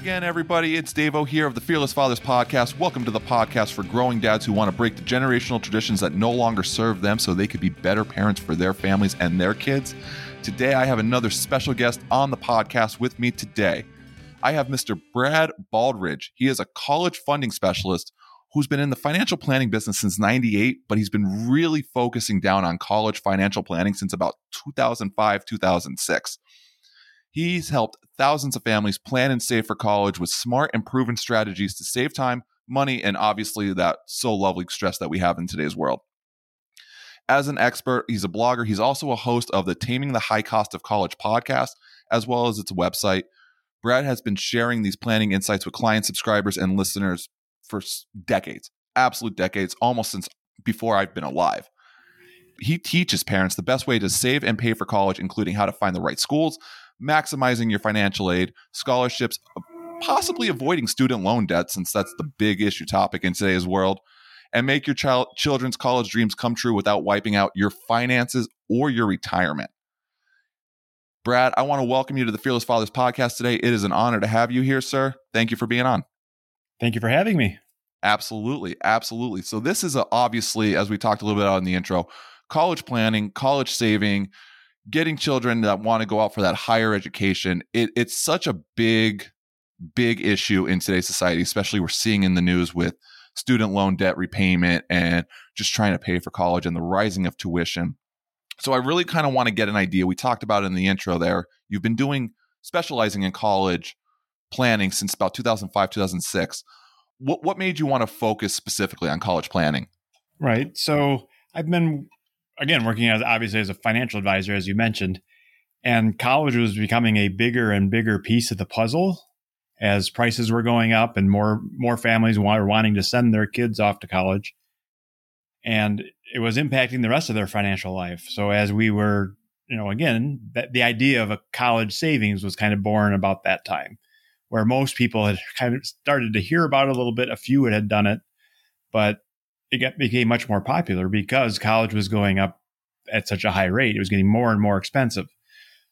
again, everybody. It's Dave O here of the Fearless Fathers podcast. Welcome to the podcast for growing dads who want to break the generational traditions that no longer serve them so they could be better parents for their families and their kids. Today, I have another special guest on the podcast with me today. I have Mr. Brad Baldridge. He is a college funding specialist who's been in the financial planning business since 98, but he's been really focusing down on college financial planning since about 2005, 2006. He's helped thousands of families plan and save for college with smart and proven strategies to save time, money, and obviously that so lovely stress that we have in today's world. As an expert, he's a blogger. He's also a host of the Taming the High Cost of College podcast, as well as its website. Brad has been sharing these planning insights with client subscribers and listeners for decades, absolute decades, almost since before I've been alive. He teaches parents the best way to save and pay for college, including how to find the right schools, maximizing your financial aid, scholarships, possibly avoiding student loan debt, since that's the big issue topic in today's world, and make your child children's college dreams come true without wiping out your finances or your retirement. Brad, I want to welcome you to the Fearless Fathers podcast today. It is an honor to have you here, sir. Thank you for being on. Thank you for having me. Absolutely. Absolutely. So, this is a, obviously, as we talked a little bit in the intro, college planning, college saving, getting children that want to go out for that higher education. It, it's such a big, big issue in today's society, especially we're seeing in the news with student loan debt repayment and just trying to pay for college and the rising of tuition. So I really kind of want to get an idea. We talked about in the intro there. You've been doing specializing in college planning since about 2005, 2006. What what made you want to focus specifically on college planning? Right. So I've been again working as obviously as a financial advisor, as you mentioned, and college was becoming a bigger and bigger piece of the puzzle as prices were going up and more more families were wanting to send their kids off to college. And it was impacting the rest of their financial life. So as we were you know again that the idea of a college savings was kind of born about that time where most people had kind of started to hear about it a little bit a few had done it but it became much more popular because college was going up at such a high rate it was getting more and more expensive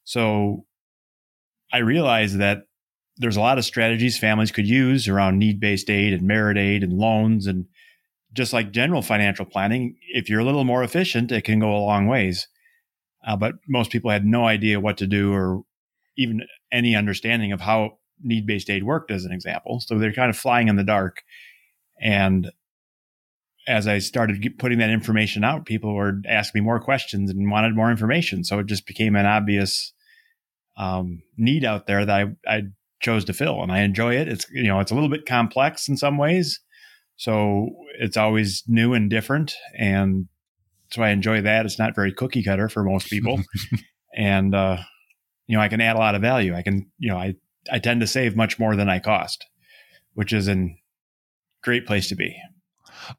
so i realized that there's a lot of strategies families could use around need based aid and merit aid and loans. And just like general financial planning, if you're a little more efficient, it can go a long ways. Uh, but most people had no idea what to do or even any understanding of how need based aid worked, as an example. So they're kind of flying in the dark. And as I started putting that information out, people were asking me more questions and wanted more information. So it just became an obvious um, need out there that I, I chose to fill and I enjoy it. It's, you know, it's a little bit complex in some ways. So it's always new and different. And so I enjoy that. It's not very cookie cutter for most people. and, uh, you know, I can add a lot of value. I can, you know, I, I tend to save much more than I cost, which is a great place to be.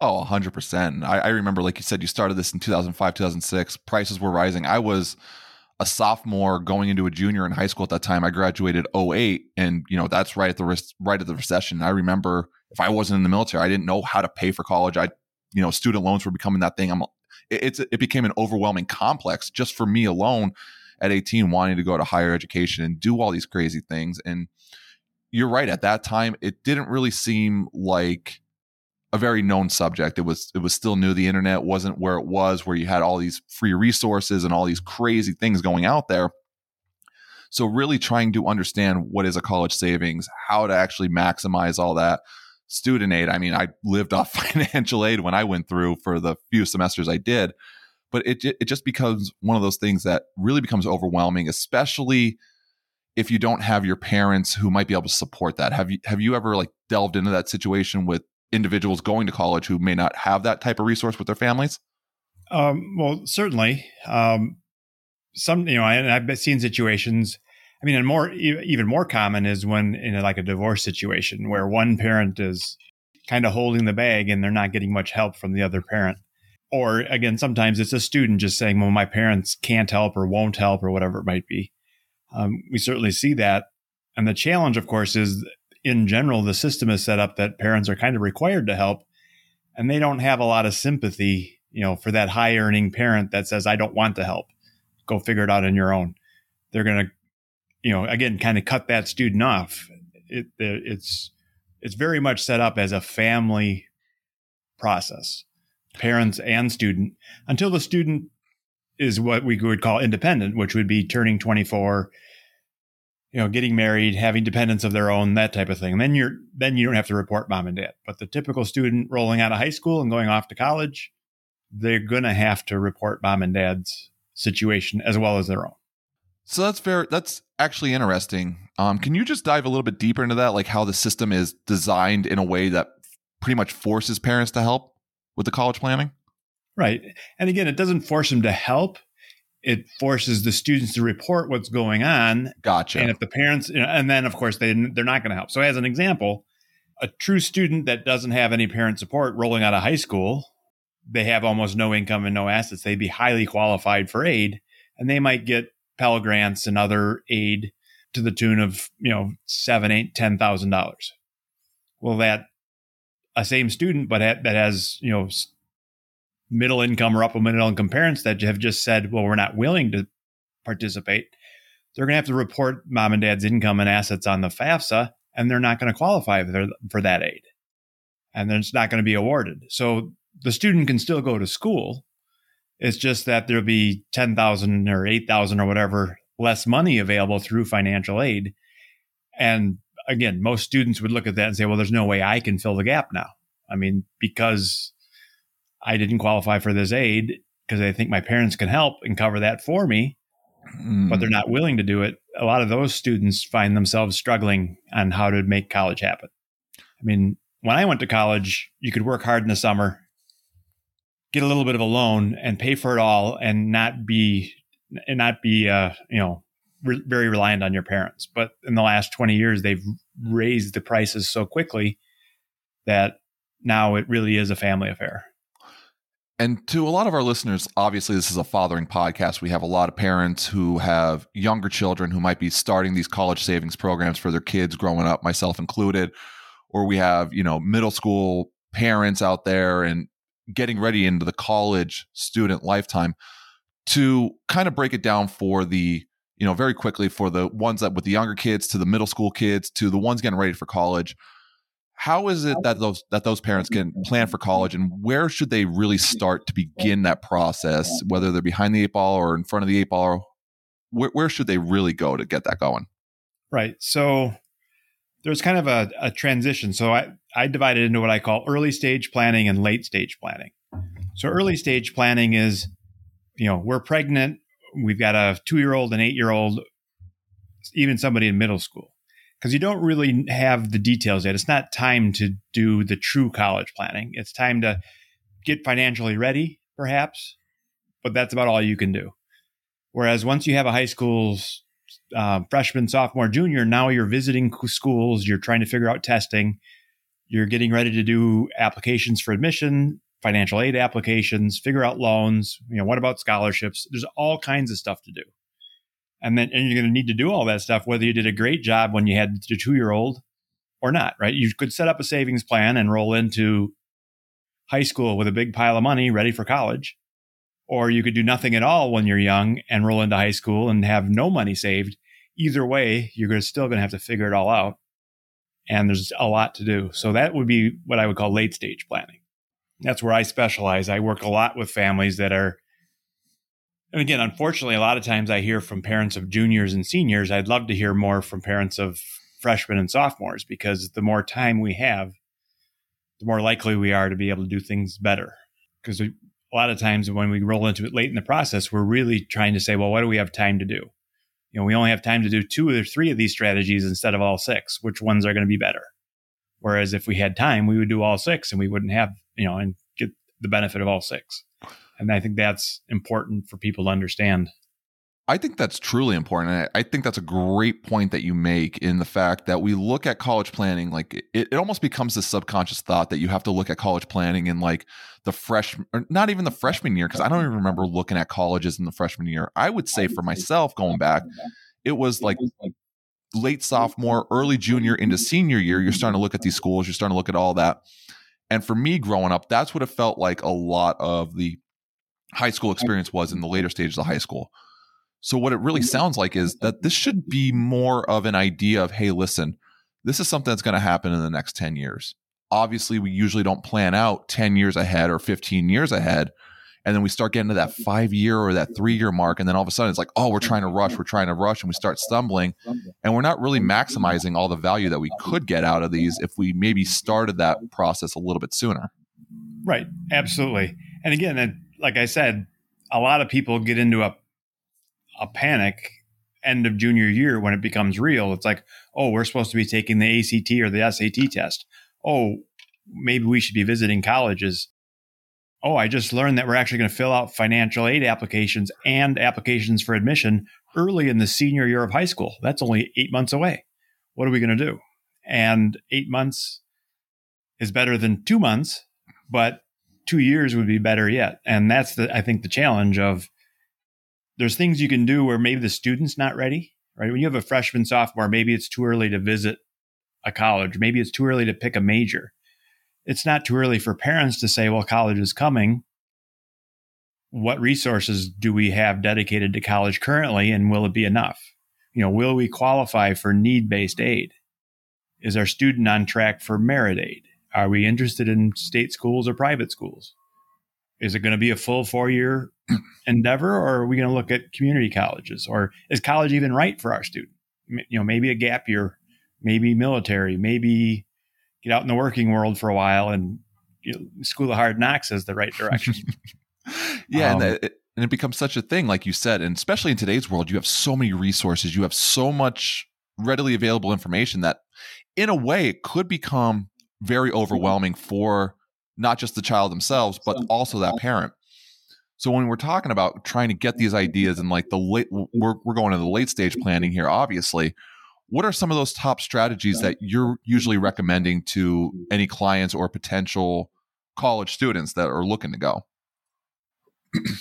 Oh, 100%. I, I remember, like you said, you started this in 2005, 2006. Prices were rising. I was, a sophomore going into a junior in high school at that time. I graduated 08 and you know that's right at the risk, right at the recession. I remember if I wasn't in the military, I didn't know how to pay for college. I you know student loans were becoming that thing. I'm it, it's it became an overwhelming complex just for me alone at 18 wanting to go to higher education and do all these crazy things and you're right at that time it didn't really seem like a very known subject. It was it was still new. The internet wasn't where it was, where you had all these free resources and all these crazy things going out there. So really trying to understand what is a college savings, how to actually maximize all that student aid. I mean, I lived off financial aid when I went through for the few semesters I did, but it it just becomes one of those things that really becomes overwhelming, especially if you don't have your parents who might be able to support that. Have you have you ever like delved into that situation with individuals going to college who may not have that type of resource with their families? Um, well, certainly. Um, some, you know, I, I've seen situations. I mean, and more, even more common is when in a, like a divorce situation where one parent is kind of holding the bag and they're not getting much help from the other parent. Or again, sometimes it's a student just saying, well, my parents can't help or won't help or whatever it might be. Um, we certainly see that. And the challenge, of course, is in general, the system is set up that parents are kind of required to help and they don't have a lot of sympathy, you know, for that high earning parent that says, I don't want to help. Go figure it out on your own. They're going to, you know, again, kind of cut that student off. It, it's it's very much set up as a family process, parents and student, until the student is what we would call independent, which would be turning 24, you know, getting married, having dependents of their own, that type of thing. And then you're then you don't have to report mom and dad. But the typical student rolling out of high school and going off to college, they're gonna have to report mom and dad's situation as well as their own. So that's very that's actually interesting. Um, can you just dive a little bit deeper into that, like how the system is designed in a way that pretty much forces parents to help with the college planning? Right. And again, it doesn't force them to help. It forces the students to report what's going on. Gotcha. And if the parents, and then of course they they're not going to help. So as an example, a true student that doesn't have any parent support rolling out of high school, they have almost no income and no assets. They'd be highly qualified for aid, and they might get Pell Grants and other aid to the tune of you know seven, eight, ten thousand dollars. Well, that a same student, but that has you know middle income or upper middle income parents that have just said, well, we're not willing to participate. They're going to have to report mom and dad's income and assets on the FAFSA, and they're not going to qualify for, for that aid, and then it's not going to be awarded. So the student can still go to school, it's just that there'll be 10,000 or 8,000 or whatever less money available through financial aid. And again, most students would look at that and say, well, there's no way I can fill the gap now. I mean, because I didn't qualify for this aid because I think my parents can help and cover that for me, mm. but they're not willing to do it. A lot of those students find themselves struggling on how to make college happen. I mean, when I went to college, you could work hard in the summer get a little bit of a loan and pay for it all and not be and not be uh, you know re- very reliant on your parents but in the last 20 years they've raised the prices so quickly that now it really is a family affair and to a lot of our listeners, obviously, this is a fathering podcast. We have a lot of parents who have younger children who might be starting these college savings programs for their kids growing up, myself included. Or we have, you know, middle school parents out there and getting ready into the college student lifetime to kind of break it down for the you know very quickly for the ones that with the younger kids to the middle school kids to the ones getting ready for college how is it that those that those parents can plan for college and where should they really start to begin that process whether they're behind the eight ball or in front of the eight ball? Where, where should they really go to get that going? Right so there's kind of a, a transition. So i I divide it into what I call early stage planning and late stage planning. So early stage planning is, you know, we're pregnant, we've got a two year old, an eight year old, even somebody in middle school, because you don't really have the details yet. It's not time to do the true college planning. It's time to get financially ready, perhaps, but that's about all you can do. Whereas once you have a high school's uh, freshman, sophomore, junior, now you're visiting schools, you're trying to figure out testing you're getting ready to do applications for admission, financial aid applications, figure out loans. You know, what about scholarships? There's all kinds of stuff to do. And then, and you're going to need to do all that stuff, whether you did a great job when you had your two year old or not, right? You could set up a savings plan and roll into high school with a big pile of money ready for college. Or you could do nothing at all when you're young and roll into high school and have no money saved. Either way, you're still going to have to figure it all out and there's a lot to do. So that would be what I would call late stage planning. That's where I specialize. I work a lot with families that are, and again, unfortunately, a lot of times I hear from parents of juniors and seniors. I'd love to hear more from parents of freshmen and sophomores because the more time we have, the more likely we are to be able to do things better. Because a lot of times when we roll into it late in the process, we're really trying to say, well, what do we have time to do? you know, we only have time to do two or three of these strategies instead of all six. Which ones are going to be better? Whereas if we had time, we would do all six and we wouldn't have, you know, and get the benefit of all six. And I think that's important for people to understand. I think that's truly important. I think that's a great point that you make in the fact that we look at college planning like it, it almost becomes a subconscious thought that you have to look at college planning in like the freshman, or not even the freshman year, because I don't even remember looking at colleges in the freshman year. I would say for myself, going back, it was like late sophomore, early junior into senior year. You're starting to look at these schools, you're starting to look at all that. And for me growing up, that's what it felt like a lot of the high school experience was in the later stages of high school so what it really mm-hmm. sounds like is that this should be more of an idea of, hey, listen, this is something that's going to happen in the next 10 years. Obviously, we usually don't plan out 10 years ahead or 15 years ahead. And then we start getting to that mm-hmm. five year or that three year mark. And then all of a sudden it's like, oh, we're trying to rush, we're trying to rush, and we start stumbling. And we're not really maximizing all the value that we could get out of these if we maybe started that process a little bit sooner. Right. Absolutely. And again, like I said, a lot of people get into a a panic end of junior year when it becomes real. It's like, oh, we're supposed to be taking the ACT or the SAT test. Oh, maybe we should be visiting colleges. Oh, I just learned that we're actually going to fill out financial aid applications and applications for admission early in the senior year of high school. That's only eight months away. What are we going to do? And eight months is better than two months, but two years would be better yet. And that's the, I think, the challenge of there's things you can do where maybe the student's not ready, right? When you have a freshman, sophomore, maybe it's too early to visit a college. Maybe it's too early to pick a major. It's not too early for parents to say, well, college is coming. What resources do we have dedicated to college currently, and will it be enough? You know, will we qualify for need based aid? Is our student on track for merit aid? Are we interested in state schools or private schools? Is it going to be a full four year endeavor, or are we going to look at community colleges, or is college even right for our student? You know, maybe a gap year, maybe military, maybe get out in the working world for a while, and you know, school of hard knocks is the right direction. yeah, um, and, it, and it becomes such a thing, like you said, and especially in today's world, you have so many resources, you have so much readily available information that, in a way, it could become very overwhelming for not just the child themselves, but also that parent. So when we're talking about trying to get these ideas and like the late, we're, we're going to the late stage planning here, obviously. What are some of those top strategies that you're usually recommending to any clients or potential college students that are looking to go?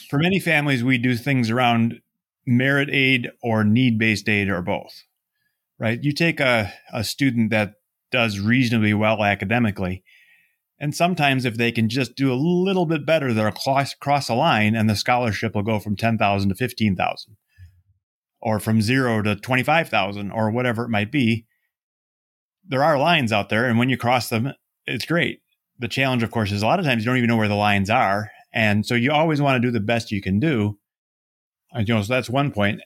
For many families, we do things around merit aid or need based aid or both, right? You take a, a student that does reasonably well academically and sometimes, if they can just do a little bit better, they'll cross, a line and the scholarship will go from 10,000 to 15,000 or from zero to 25,000 or whatever it might be. There are lines out there. And when you cross them, it's great. The challenge, of course, is a lot of times you don't even know where the lines are. And so you always want to do the best you can do. And, you know, so that's one point.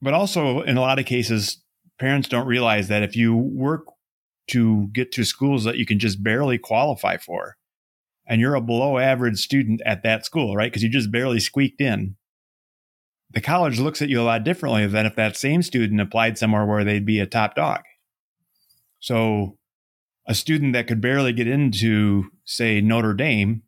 But also, in a lot of cases, parents don't realize that if you work to get to schools that you can just barely qualify for. And you're a below average student at that school, right? Because you just barely squeaked in. The college looks at you a lot differently than if that same student applied somewhere where they'd be a top dog. So, a student that could barely get into, say, Notre Dame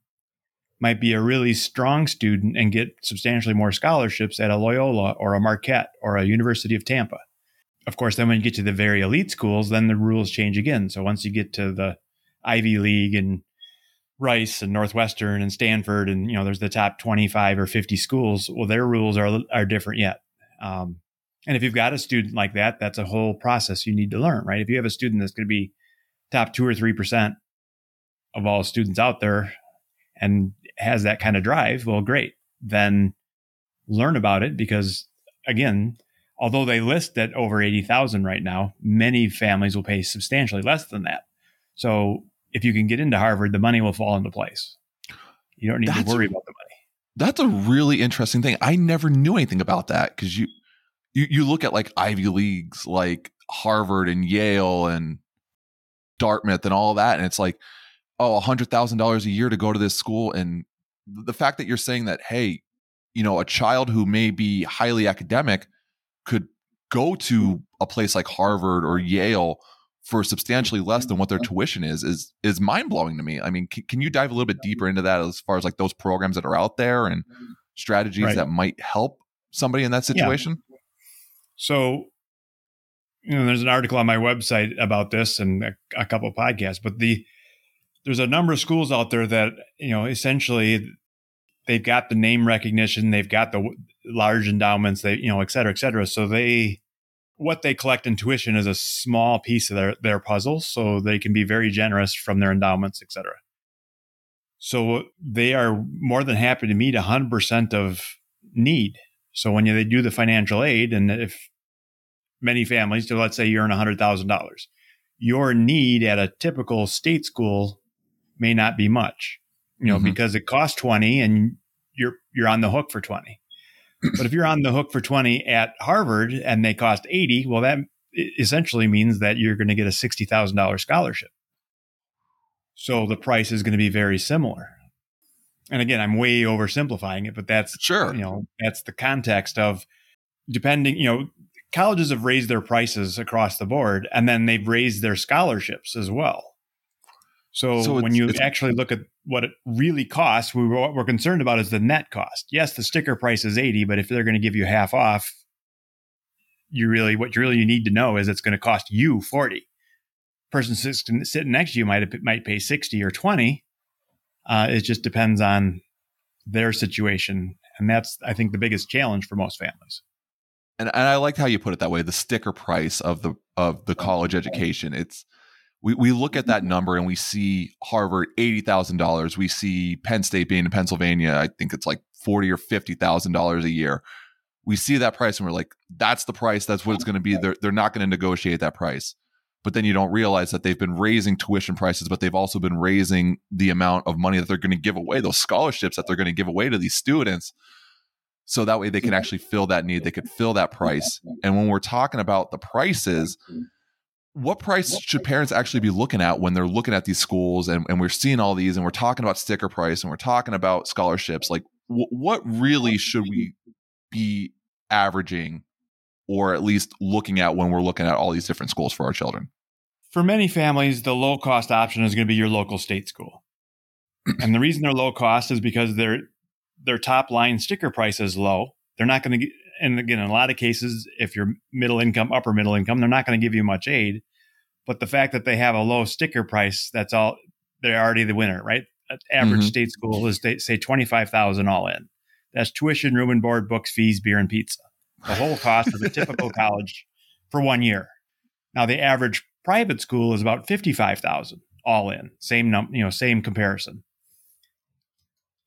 might be a really strong student and get substantially more scholarships at a Loyola or a Marquette or a University of Tampa of course, then when you get to the very elite schools, then the rules change again. So once you get to the Ivy League and Rice and Northwestern and Stanford, and you know, there's the top 25 or 50 schools. Well, their rules are are different yet. Um, and if you've got a student like that, that's a whole process you need to learn, right? If you have a student that's going to be top two or three percent of all students out there and has that kind of drive, well, great. Then learn about it because again, although they list at over 80,000 right now, many families will pay substantially less than that. So if you can get into Harvard, the money will fall into place. You don't need that's, to worry about the money. That's a really interesting thing. I never knew anything about that because you, you you look at like Ivy Leagues like Harvard and Yale and Dartmouth and all that, and it's like, oh, a hundred thousand dollars a year to go to this school. And the fact that you're saying that, hey, you know, a child who may be highly academic could go to mm. a place like Harvard or Yale for substantially less than what their mm-hmm. tuition is is is mind blowing to me. I mean, can, can, you dive a little bit deeper into that as far as like those programs that are out there and strategies right. that might help somebody in that situation? Yeah. So, you know, there's an article on my website about this and a, a couple of podcasts, but the there's a number of schools out there that you know essentially they've got the name recognition, they've got the large endowments, they you know, et cetera, et cetera. So they what they collect in tuition is a small piece of their their puzzle, so they can be very generous from their endowments, et cetera. So they are more than happy to meet 100% of need. So when they do the financial aid, and if many families, so let's say you earn $100,000, your need at a typical state school may not be much, you know, mm-hmm. because it costs 20 and you're, you're on the hook for 20. But if you're on the hook for 20 at Harvard and they cost 80, well, that essentially means that you're going to get a $60,000 scholarship. So the price is going to be very similar. And again, I'm way oversimplifying it, but that's sure, you know, that's the context of depending, you know, colleges have raised their prices across the board and then they've raised their scholarships as well. So, so when you actually look at what it really costs, we, what we're concerned about is the net cost. Yes, the sticker price is 80, but if they're going to give you half off, you really, what you really need to know is it's going to cost you 40. Person sitting next to you might, might pay 60 or 20. Uh, it just depends on their situation. And that's, I think, the biggest challenge for most families and, and I liked how you put it that way. The sticker price of the of the college education. It's we, we look at that number and we see Harvard eighty thousand dollars. We see Penn State being in Pennsylvania. I think it's like forty or fifty thousand dollars a year. We see that price and we're like, that's the price. That's what it's going to be. They're they're not going to negotiate that price. But then you don't realize that they've been raising tuition prices, but they've also been raising the amount of money that they're going to give away, those scholarships that they're going to give away to these students so that way they can actually fill that need they could fill that price and when we're talking about the prices what price should parents actually be looking at when they're looking at these schools and, and we're seeing all these and we're talking about sticker price and we're talking about scholarships? Like w- what really should we be averaging or at least looking at when we're looking at all these different schools for our children? For many families the low cost option is going to be your local state school. And the reason they're low cost is because they're their top line sticker price is low. They're not going to, and again, in a lot of cases, if you're middle income, upper middle income, they're not going to give you much aid. But the fact that they have a low sticker price, that's all, they're already the winner, right? Average mm-hmm. state school is, say, 25000 all in. That's tuition, room and board, books, fees, beer, and pizza. The whole cost of a typical college for one year. Now, the average private school is about 55000 all in. Same num, you know, same comparison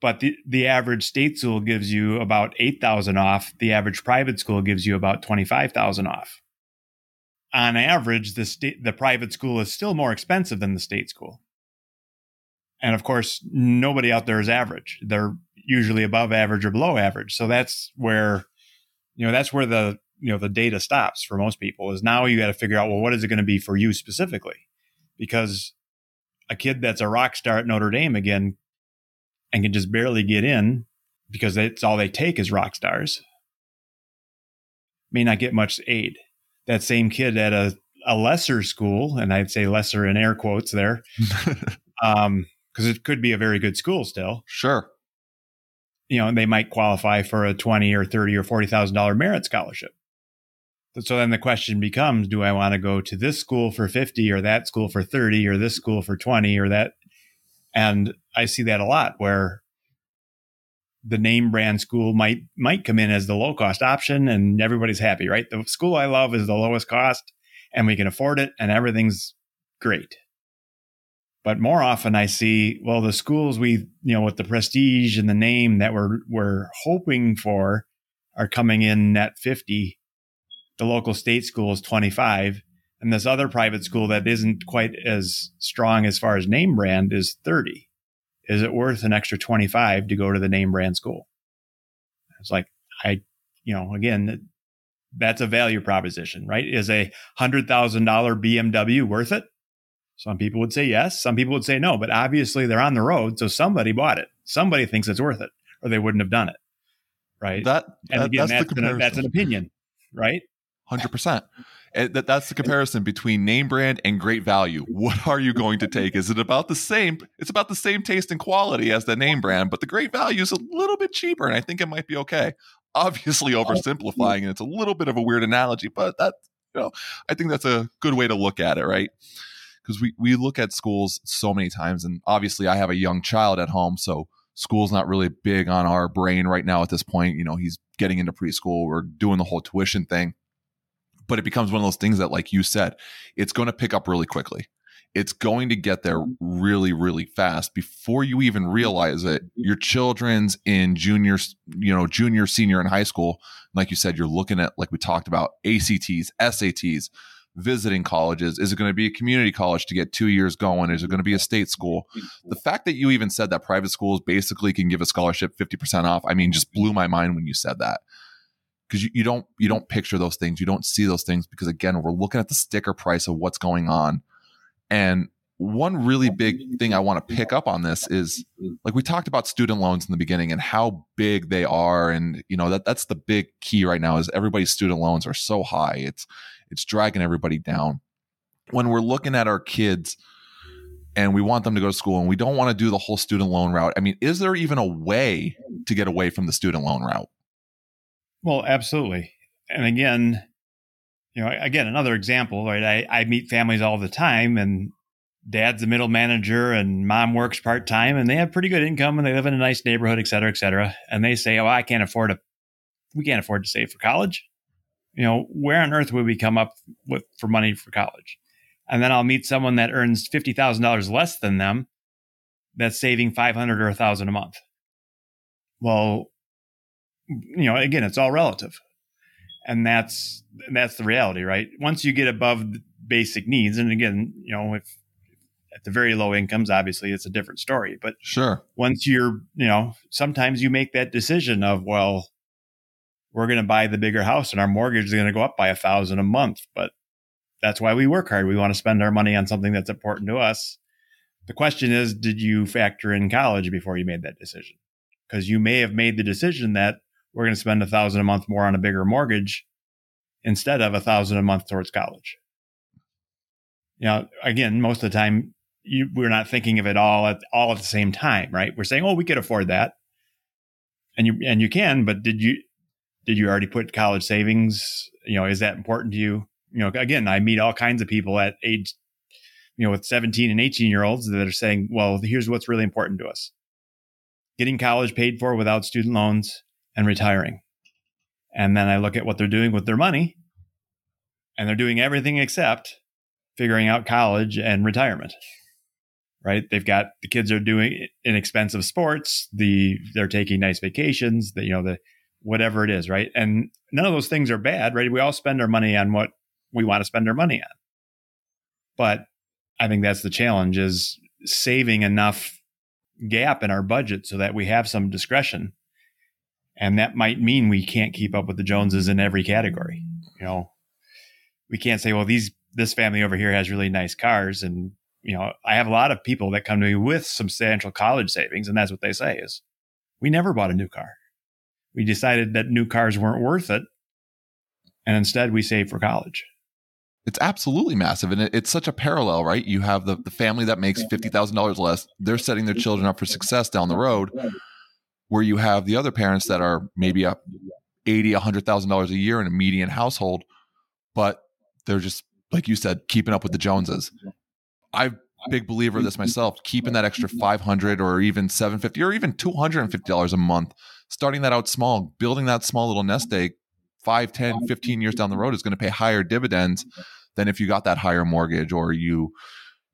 but the, the average state school gives you about 8000 off. The average private school gives you about 25000 off. On average the state the private school is still more expensive than the state school. And of course nobody out there is average. They're usually above average or below average. So that's where you know that's where the you know the data stops for most people is now you got to figure out well what is it going to be for you specifically? Because a kid that's a rock star at Notre Dame again and can just barely get in because that's all they take is rock stars may not get much aid. That same kid at a, a lesser school, and I'd say lesser in air quotes there, um, because it could be a very good school still. Sure. You know, they might qualify for a twenty or thirty or forty thousand dollar merit scholarship. So then the question becomes: Do I want to go to this school for fifty, or that school for thirty, or this school for twenty, or that? And I see that a lot where the name brand school might might come in as the low cost option and everybody's happy, right? The school I love is the lowest cost and we can afford it and everything's great. But more often I see, well, the schools we, you know, with the prestige and the name that we're we're hoping for are coming in at 50. The local state school is 25 and this other private school that isn't quite as strong as far as name brand is 30 is it worth an extra 25 to go to the name brand school? It's like i you know again that's a value proposition right? Is a $100000 bmw worth it? Some people would say yes some people would say no but obviously they're on the road so somebody bought it. Somebody thinks it's worth it or they wouldn't have done it right? That, and again that's, that's, an, that's an opinion right 100% that that's the comparison between name brand and great value. What are you going to take? Is it about the same? It's about the same taste and quality as the name brand, but the great value is a little bit cheaper, and I think it might be okay. Obviously, oversimplifying, and it's a little bit of a weird analogy, but that you know, I think that's a good way to look at it, right? Because we we look at schools so many times, and obviously, I have a young child at home, so school's not really big on our brain right now at this point. You know, he's getting into preschool. We're doing the whole tuition thing but it becomes one of those things that, like you said, it's going to pick up really quickly. It's going to get there mm-hmm. really, really fast before you even realize it. Mm-hmm. Your children's in junior, you know, junior, senior in high school. Like you said, you're looking at, like we talked about, ACTs, SATs. visiting colleges? Is it going to be a community college to get two years going? Is it going to be a state school? The fact that you even said that private schools basically can give a scholarship 50% off, I mean, just blew my mind when you said that. Because you, you don't you don't picture those things. You don't see those things because again, we're looking at the sticker price of what's going on. And one really big thing I want to pick up on this is like we talked about student loans in the beginning and how big they are and you know that that's the big key right now is everybody's student loans are so high it's it's dragging everybody down when we're looking at our kids and we want them to go to school and we don't want to do the whole student loan route I mean is there even a way to get away from the student loan route well absolutely and again you know again another example right I, I meet families all the time and dad's the middle manager and mom works part time and they have pretty good income and they live in a nice neighborhood, et cetera, et cetera. And they say, Oh, I can't afford to, we can't afford to save for college. You know, where on earth would we come up with for money for college? And then I'll meet someone that earns $50,000 less than them that's saving 500 or 1000 a month. Well, you know, again, it's all relative. And that's that's the reality, right? Once you get above basic needs, and again, you know, if at the very low incomes, obviously it's a different story. But sure, once you're, you know, sometimes you make that decision of, well, we're going to buy the bigger house and our mortgage is going to go up by a thousand a month. But that's why we work hard. We want to spend our money on something that's important to us. The question is, did you factor in college before you made that decision? Because you may have made the decision that we're going to spend a thousand a month more on a bigger mortgage instead of a thousand a month towards college. You know, again, most of the time you, we're not thinking of it all at all at the same time, right? We're saying, "Oh, we could afford that," and you and you can, but did you did you already put college savings? You know, is that important to you? You know, again, I meet all kinds of people at age, you know, with 17 and 18 year olds that are saying, "Well, here's what's really important to us: getting college paid for without student loans and retiring." And then I look at what they're doing with their money, and they're doing everything except figuring out college and retirement right? They've got the kids are doing inexpensive sports, the they're taking nice vacations, the you know the whatever it is, right? And none of those things are bad, right? We all spend our money on what we want to spend our money on. But I think that's the challenge is saving enough gap in our budget so that we have some discretion. And that might mean we can't keep up with the Joneses in every category. You know, we can't say, well, these this family over here has really nice cars and you know, I have a lot of people that come to me with substantial college savings, and that's what they say is, we never bought a new car. We decided that new cars weren't worth it, and instead we saved for college. It's absolutely massive, and it, it's such a parallel, right? You have the the family that makes fifty thousand dollars less; they're setting their children up for success down the road. Where you have the other parents that are maybe up eighty, a hundred thousand dollars a year in a median household, but they're just like you said, keeping up with the Joneses. I'm a big believer of this myself. Keeping that extra 500 or even 750 or even $250 a month, starting that out small, building that small little nest egg 5, 10, 15 years down the road is going to pay higher dividends than if you got that higher mortgage or you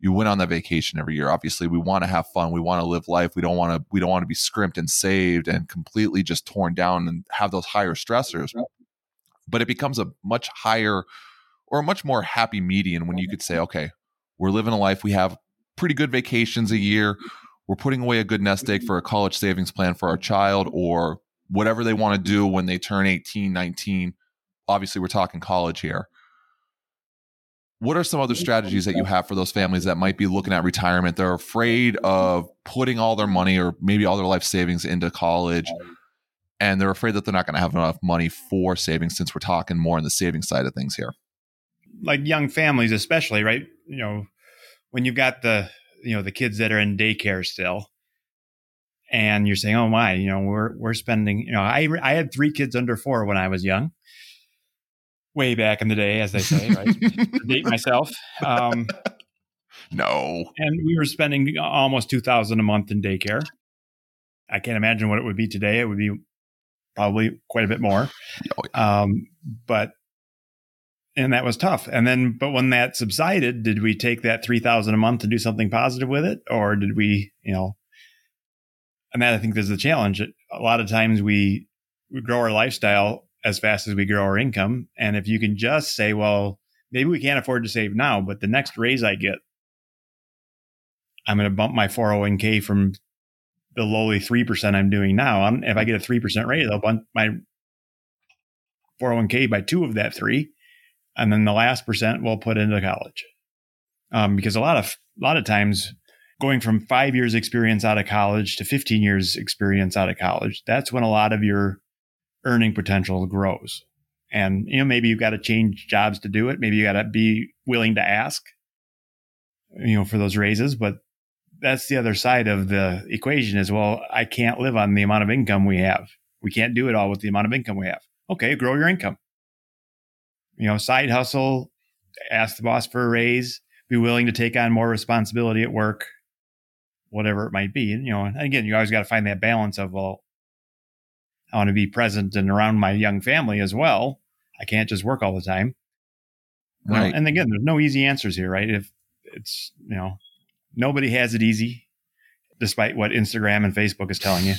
you went on that vacation every year. Obviously, we want to have fun. We want to live life. We don't want to we don't want to be scrimped and saved and completely just torn down and have those higher stressors. But it becomes a much higher or a much more happy median when you could say, okay, we're living a life. We have pretty good vacations a year. We're putting away a good nest egg for a college savings plan for our child or whatever they want to do when they turn 18, 19. Obviously, we're talking college here. What are some other strategies that you have for those families that might be looking at retirement? They're afraid of putting all their money or maybe all their life savings into college, and they're afraid that they're not going to have enough money for savings since we're talking more on the savings side of things here. Like young families, especially, right? You know, when you've got the you know the kids that are in daycare still and you're saying oh my you know we're we're spending you know i i had three kids under four when i was young way back in the day as they say right date myself um, no and we were spending almost 2000 a month in daycare i can't imagine what it would be today it would be probably quite a bit more oh, yeah. um, but and that was tough. And then, but when that subsided, did we take that 3000 a month to do something positive with it? Or did we, you know, and that I think is the challenge. A lot of times we, we grow our lifestyle as fast as we grow our income. And if you can just say, well, maybe we can't afford to save now, but the next raise I get, I'm going to bump my 401k from the lowly 3% I'm doing now. I'm, if I get a 3% raise, I'll bump my 401k by two of that three. And then the last percent we'll put into college. Um, because a lot of, a lot of times going from five years experience out of college to 15 years experience out of college, that's when a lot of your earning potential grows. And, you know, maybe you've got to change jobs to do it. Maybe you got to be willing to ask, you know, for those raises. But that's the other side of the equation is, well, I can't live on the amount of income we have. We can't do it all with the amount of income we have. Okay, grow your income. You know, side hustle, ask the boss for a raise, be willing to take on more responsibility at work, whatever it might be. And, you know, again, you always got to find that balance of, well, I want to be present and around my young family as well. I can't just work all the time. Right. Know, and again, there's no easy answers here, right? If it's, you know, nobody has it easy, despite what Instagram and Facebook is telling you.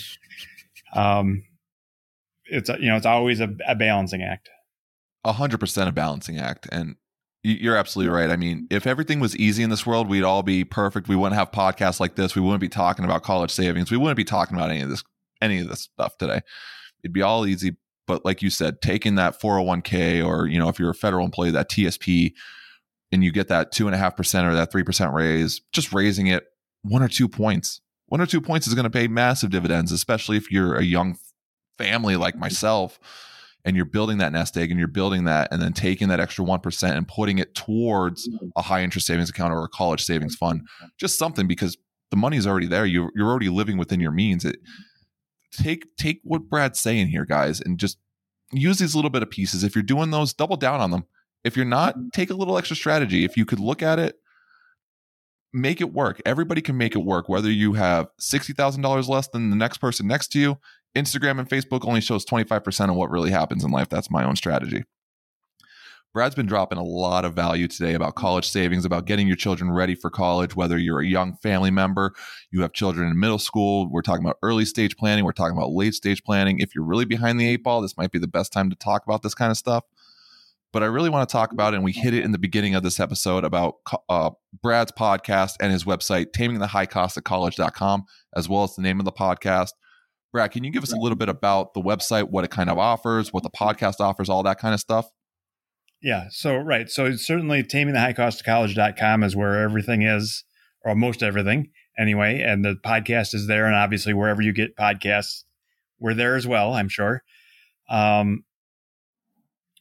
Um, it's, you know, it's always a, a balancing act. A hundred percent a balancing act. And you're absolutely right. I mean, if everything was easy in this world, we'd all be perfect. We wouldn't have podcasts like this. We wouldn't be talking about college savings. We wouldn't be talking about any of this, any of this stuff today. It'd be all easy. But like you said, taking that 401k or, you know, if you're a federal employee, that TSP, and you get that two and a half percent or that three percent raise, just raising it one or two points. One or two points is going to pay massive dividends, especially if you're a young family like myself and you're building that nest egg and you're building that and then taking that extra 1% and putting it towards mm-hmm. a high interest savings account or a college savings fund just something because the money's already there you, you're already living within your means it, take take what brad's saying here guys and just use these little bit of pieces. If you're doing those double down on them. If you're not mm-hmm. take a little extra strategy. If you could look at it make it work. Everybody can make it work whether you have $60000 less than the next person next to you. Instagram and Facebook only shows 25% of what really happens in life. That's my own strategy. Brad's been dropping a lot of value today about college savings, about getting your children ready for college, whether you're a young family member, you have children in middle school. We're talking about early stage planning, we're talking about late stage planning. If you're really behind the eight ball, this might be the best time to talk about this kind of stuff. But I really want to talk about, and we hit it in the beginning of this episode about uh, Brad's podcast and his website, tamingthehighcostofcollege.com, as well as the name of the podcast. Brad, can you give us a little bit about the website, what it kind of offers, what the podcast offers, all that kind of stuff? Yeah. So, right. So, certainly, it's certainly tamingthehighcostofcollege.com is where everything is, or most everything anyway. And the podcast is there. And obviously, wherever you get podcasts, we're there as well, I'm sure. Um,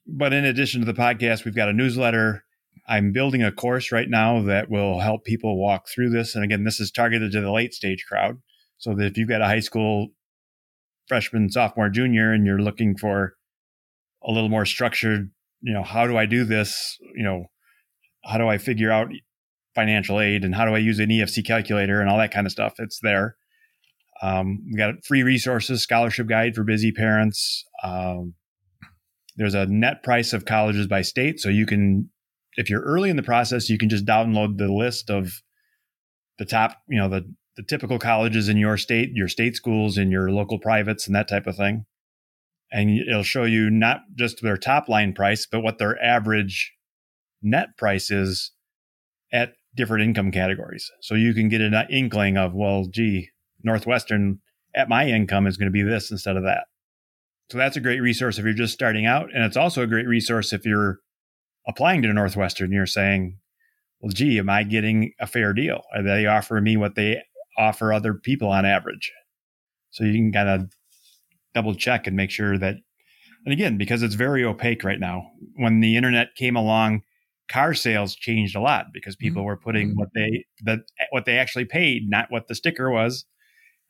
but in addition to the podcast, we've got a newsletter. I'm building a course right now that will help people walk through this. And again, this is targeted to the late stage crowd. So that if you've got a high school freshman, sophomore, junior, and you're looking for a little more structured, you know, how do I do this? You know, how do I figure out financial aid and how do I use an EFC calculator and all that kind of stuff? It's there. Um, we got free resources, scholarship guide for busy parents. Um, there's a net price of colleges by state. So you can, if you're early in the process, you can just download the list of the top, you know, the the typical colleges in your state, your state schools, and your local privates, and that type of thing. And it'll show you not just their top line price, but what their average net price is at different income categories. So you can get an uh, inkling of, well, gee, Northwestern at my income is going to be this instead of that. So that's a great resource if you're just starting out. And it's also a great resource if you're applying to Northwestern. You're saying, well, gee, am I getting a fair deal? Are they offering me what they offer other people on average. So you can kind of double check and make sure that, and again, because it's very opaque right now, when the internet came along, car sales changed a lot because people mm-hmm. were putting mm-hmm. what they that what they actually paid, not what the sticker was,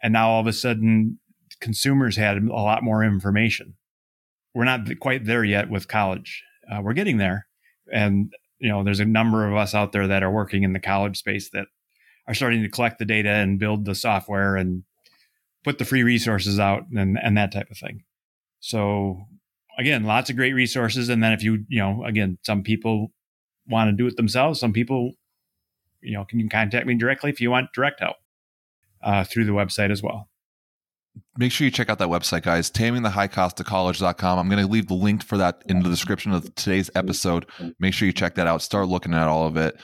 and now all of a sudden consumers had a lot more information. We're not quite there yet with college. Uh, we're getting there, and you know, there's a number of us out there that are working in the college space that are starting to collect the data and build the software and put the free resources out and, and that type of thing. So again, lots of great resources. And then if you, you know, again, some people want to do it themselves. Some people, you know, can you contact me directly if you want direct help uh, through the website as well. make sure you check out that website, guys. TamingTheHighCostOfCollege.com. I'm going to leave the link for that in the description of today's episode. Make sure you check that out. Start looking at all of it.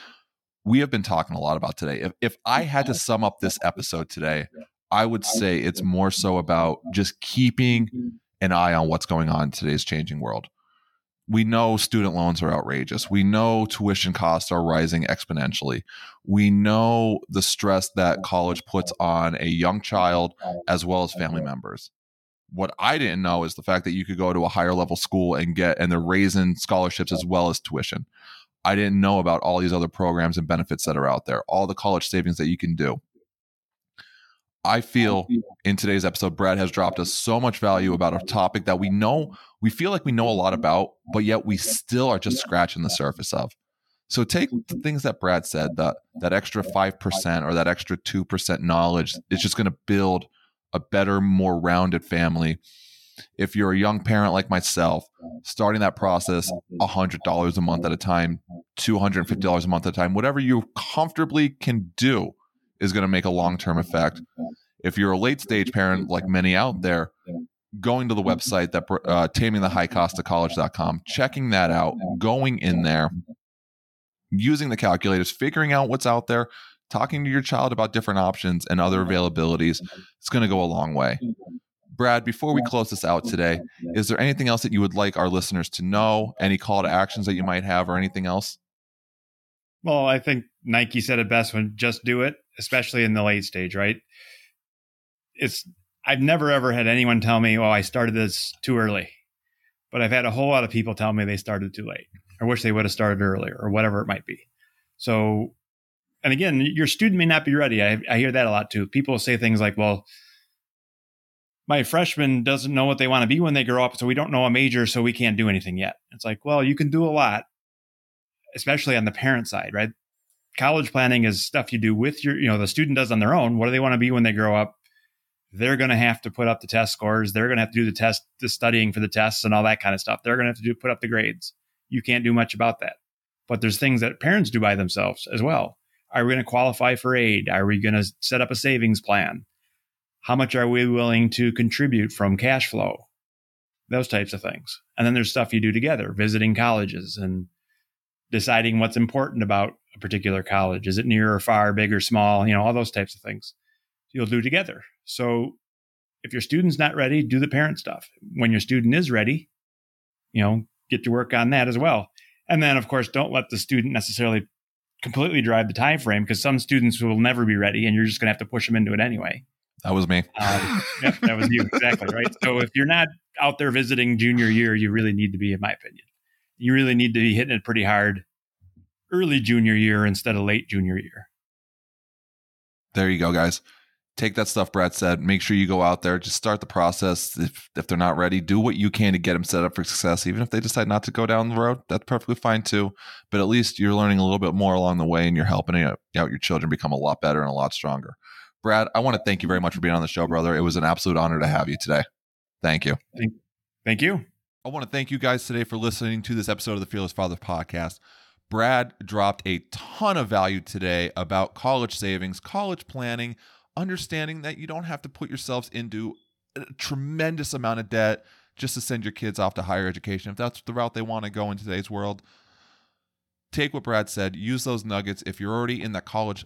We have been talking a lot about today. If, if I had to sum up this episode today, I would say it's more so about just keeping an eye on what's going on in today's changing world. We know student loans are outrageous. We know tuition costs are rising exponentially. We know the stress that college puts on a young child as well as family members. What I didn't know is the fact that you could go to a higher level school and get, and they're raising scholarships as well as tuition. I didn't know about all these other programs and benefits that are out there, all the college savings that you can do. I feel in today's episode, Brad has dropped us so much value about a topic that we know, we feel like we know a lot about, but yet we still are just scratching the surface of. So take the things that Brad said, that that extra 5% or that extra 2% knowledge is just going to build a better, more rounded family. If you're a young parent like myself, starting that process $100 a month at a time, $250 a month at a time, whatever you comfortably can do is going to make a long term effect. If you're a late stage parent, like many out there, going to the website that uh, taming the high cost of college.com, checking that out, going in there, using the calculators, figuring out what's out there, talking to your child about different options and other availabilities, it's going to go a long way. Brad, before we close this out today, is there anything else that you would like our listeners to know? Any call to actions that you might have, or anything else? Well, I think Nike said it best when just do it, especially in the late stage, right? It's I've never ever had anyone tell me, "Well, I started this too early," but I've had a whole lot of people tell me they started too late, I wish they would have started earlier, or whatever it might be. So, and again, your student may not be ready. I, I hear that a lot too. People say things like, "Well." My freshman doesn't know what they want to be when they grow up, so we don't know a major, so we can't do anything yet. It's like, well, you can do a lot, especially on the parent side, right? College planning is stuff you do with your, you know, the student does on their own. What do they want to be when they grow up? They're going to have to put up the test scores. They're going to have to do the test, the studying for the tests and all that kind of stuff. They're going to have to do put up the grades. You can't do much about that. But there's things that parents do by themselves as well. Are we going to qualify for aid? Are we going to set up a savings plan? How much are we willing to contribute from cash flow? Those types of things. And then there's stuff you do together, visiting colleges and deciding what's important about a particular college. Is it near or far, big or small? You know, all those types of things you'll do together. So if your student's not ready, do the parent stuff. When your student is ready, you know, get to work on that as well. And then of course, don't let the student necessarily completely drive the time frame because some students will never be ready and you're just going to have to push them into it anyway. That was me. Um, yep, that was you exactly right. So if you're not out there visiting junior year, you really need to be, in my opinion you really need to be hitting it pretty hard early junior year instead of late junior year. There you go, guys. Take that stuff Brad said. Make sure you go out there. Just start the process. If if they're not ready, do what you can to get them set up for success. Even if they decide not to go down the road, that's perfectly fine too. But at least you're learning a little bit more along the way, and you're helping out your children become a lot better and a lot stronger. Brad, I want to thank you very much for being on the show, brother. It was an absolute honor to have you today. Thank you. Thank, thank you. I want to thank you guys today for listening to this episode of the Fearless Father podcast. Brad dropped a ton of value today about college savings, college planning, understanding that you don't have to put yourselves into a tremendous amount of debt just to send your kids off to higher education. If that's the route they want to go in today's world, take what Brad said, use those nuggets. If you're already in that college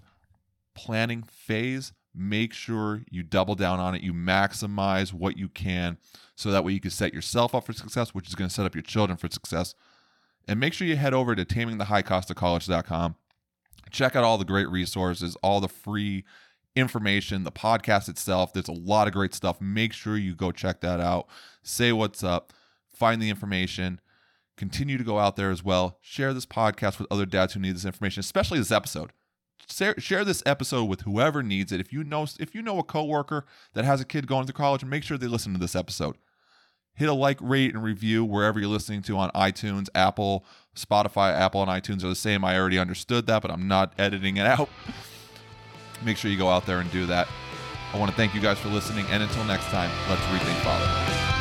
planning phase, make sure you double down on it. You maximize what you can so that way you can set yourself up for success, which is going to set up your children for success. And make sure you head over to tamingthehighcostofcollege.com. Check out all the great resources, all the free information, the podcast itself. There's a lot of great stuff. Make sure you go check that out. Say what's up, find the information. Continue to go out there as well. Share this podcast with other dads who need this information, especially this episode share this episode with whoever needs it. If you know if you know a coworker that has a kid going to college, make sure they listen to this episode. Hit a like, rate, and review wherever you're listening to on iTunes, Apple, Spotify, Apple, and iTunes are the same. I already understood that, but I'm not editing it out. Make sure you go out there and do that. I want to thank you guys for listening, and until next time, let's rethink fatherhood.